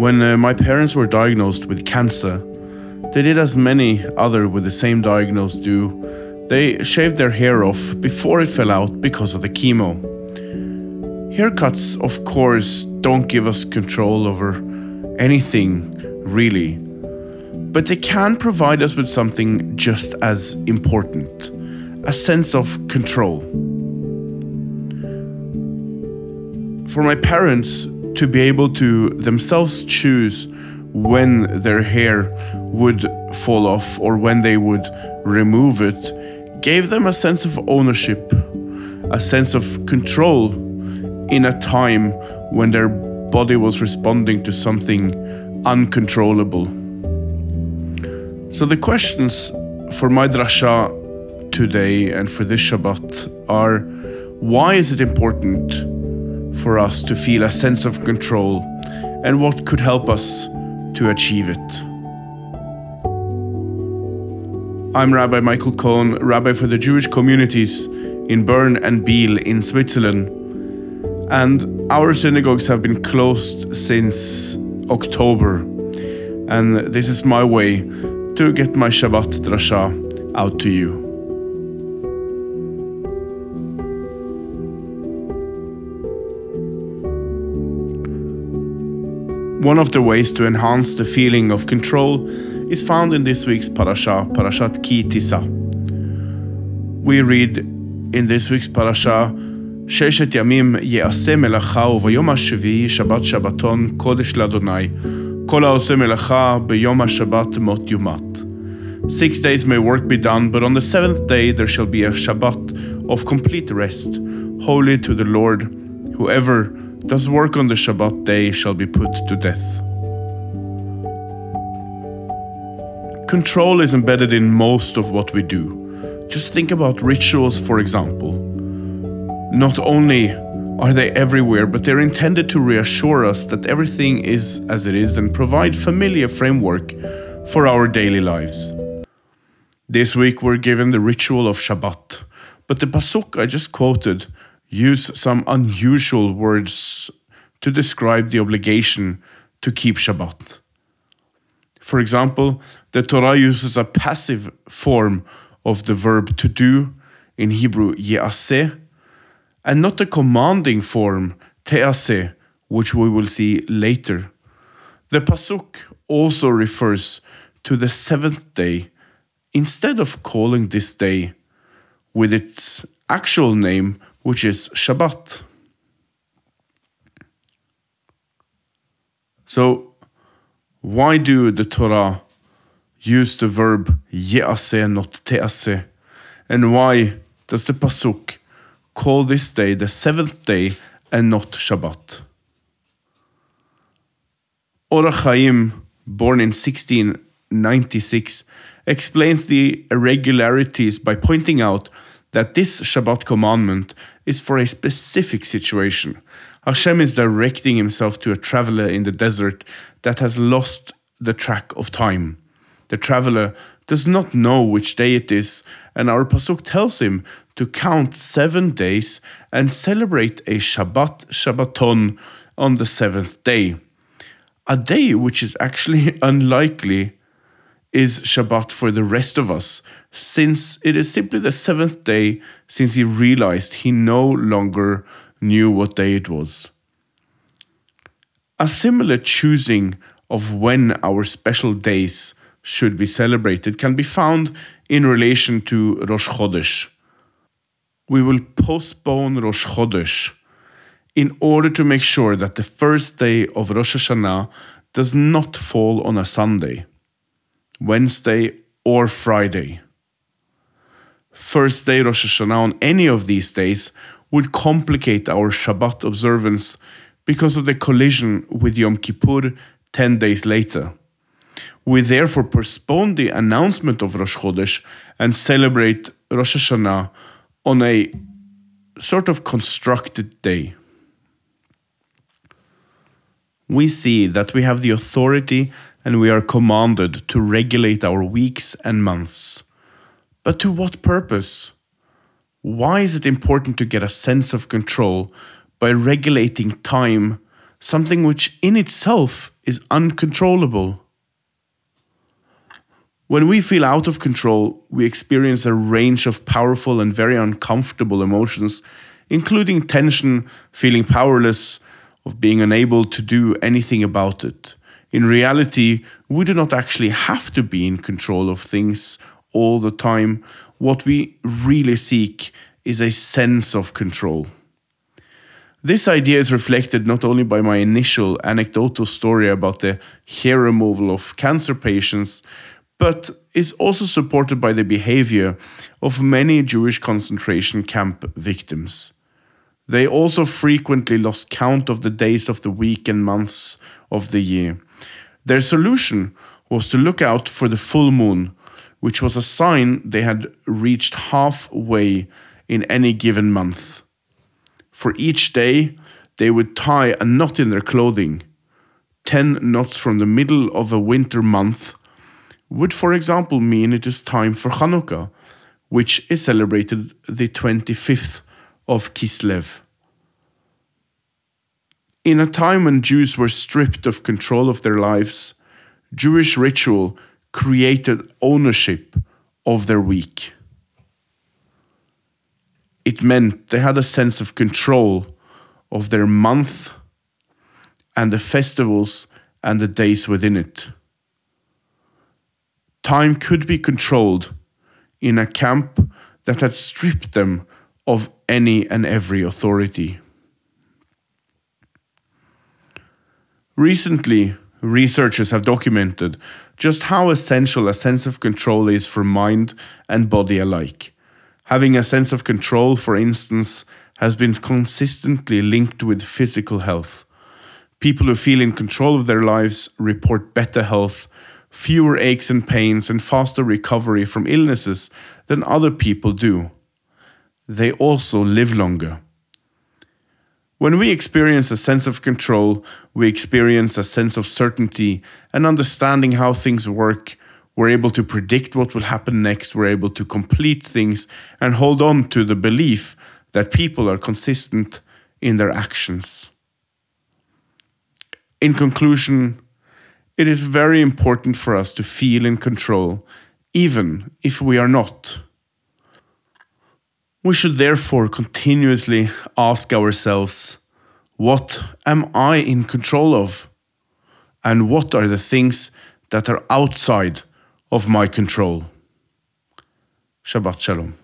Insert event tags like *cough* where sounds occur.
When uh, my parents were diagnosed with cancer, they did as many other with the same diagnosis do. They shaved their hair off before it fell out because of the chemo. Haircuts, of course, don't give us control over anything, really. But they can provide us with something just as important a sense of control. For my parents to be able to themselves choose when their hair would fall off or when they would remove it gave them a sense of ownership, a sense of control in a time when their body was responding to something uncontrollable. So the questions for my drasha today and for this Shabbat are why is it important for us to feel a sense of control and what could help us to achieve it? I'm Rabbi Michael Cohen, Rabbi for the Jewish communities in Bern and Biel in Switzerland. And our synagogues have been closed since October. And this is my way to get my Shabbat drasha out to you. One of the ways to enhance the feeling of control is found in this week's parasha, Parashat Ki Tisa. We read in this week's parasha, ששת ימים יעשה מלאכה וביום השביעי שבת שבתון קודש לאדוני כל העושה מלאכה ביום השבת מות יומת. Six days may work be done, but on the seventh day there shall be a Shabbat of complete rest, holy to the Lord. Whoever does work on the Shabbat day shall be put to death. Control is embedded in most of what we do. Just think about rituals, for example. Not only are they everywhere, but they're intended to reassure us that everything is as it is and provide familiar framework for our daily lives. This week we're given the ritual of Shabbat, but the pasuk I just quoted use some unusual words to describe the obligation to keep Shabbat. For example, the Torah uses a passive form of the verb to do, in Hebrew ye'aseh, and not the commanding form te'aseh, which we will see later. The pasuk also refers to the seventh day instead of calling this day with its actual name which is Shabbat. So, why do the Torah use the verb ye'aseh, not te'aseh? And why does the Pasuk call this day the seventh day and not Shabbat? Or HaChaim, born in 1696, explains the irregularities by pointing out that this Shabbat commandment is for a specific situation. Hashem is directing himself to a traveler in the desert that has lost the track of time. The traveler does not know which day it is, and our Pasuk tells him to count seven days and celebrate a Shabbat Shabbaton on the seventh day. A day which is actually *laughs* unlikely is Shabbat for the rest of us, since it is simply the seventh day since he realized he no longer knew what day it was. A similar choosing of when our special days should be celebrated can be found in relation to Rosh Chodesh. We will postpone Rosh Chodesh in order to make sure that the first day of Rosh Hashanah does not fall on a Sunday. Wednesday, or Friday. First day Rosh Hashanah on any of these days would complicate our Shabbat observance because of the collision with Yom Kippur 10 days later. We therefore postpone the announcement of Rosh Chodesh and celebrate Rosh Hashanah on a sort of constructed day. We see that we have the authority and we are commanded to regulate our weeks and months. But to what purpose? Why is it important to get a sense of control by regulating time something which in itself is uncontrollable. When we feel out of control, we experience a range of powerful and very uncomfortable emotions, including tension, feeling powerless, of being unable to do anything about it. In reality, we do not actually have to be in control of things all the time. What we really seek is a sense of control. This idea is reflected not only by my initial anecdotal story about the hair removal of cancer patients, but is also supported by the behavior of many Jewish concentration camp victims. They also frequently lost count of the days of the week and months of the year. Their solution was to look out for the full moon, which was a sign they had reached halfway in any given month. For each day, they would tie a knot in their clothing. Ten knots from the middle of a winter month would, for example, mean it is time for Hanukkah, which is celebrated the 25th of Kislev. In a time when Jews were stripped of control of their lives, Jewish ritual created ownership of their week it meant they had a sense of control of their month and the festivals and the days within it. Time could be controlled in a camp that had stripped them of any and every authority. Recently, researchers have documented just how essential a sense of control is for mind and body alike. Having a sense of control, for instance, has been consistently linked with physical health. People who feel in control of their lives report better health, fewer aches and pains, and faster recovery from illnesses than other people do. They also live longer. When we experience a sense of control, we experience a sense of certainty and understanding how things work we're able to predict what will happen next. We're able to complete things and hold on to the belief that people are consistent in their actions. In conclusion, it is very important for us to feel in control, even if we are not. We should therefore continuously ask ourselves what am I in control of? And what are the things that are outside of my control. Shabbat Shalom.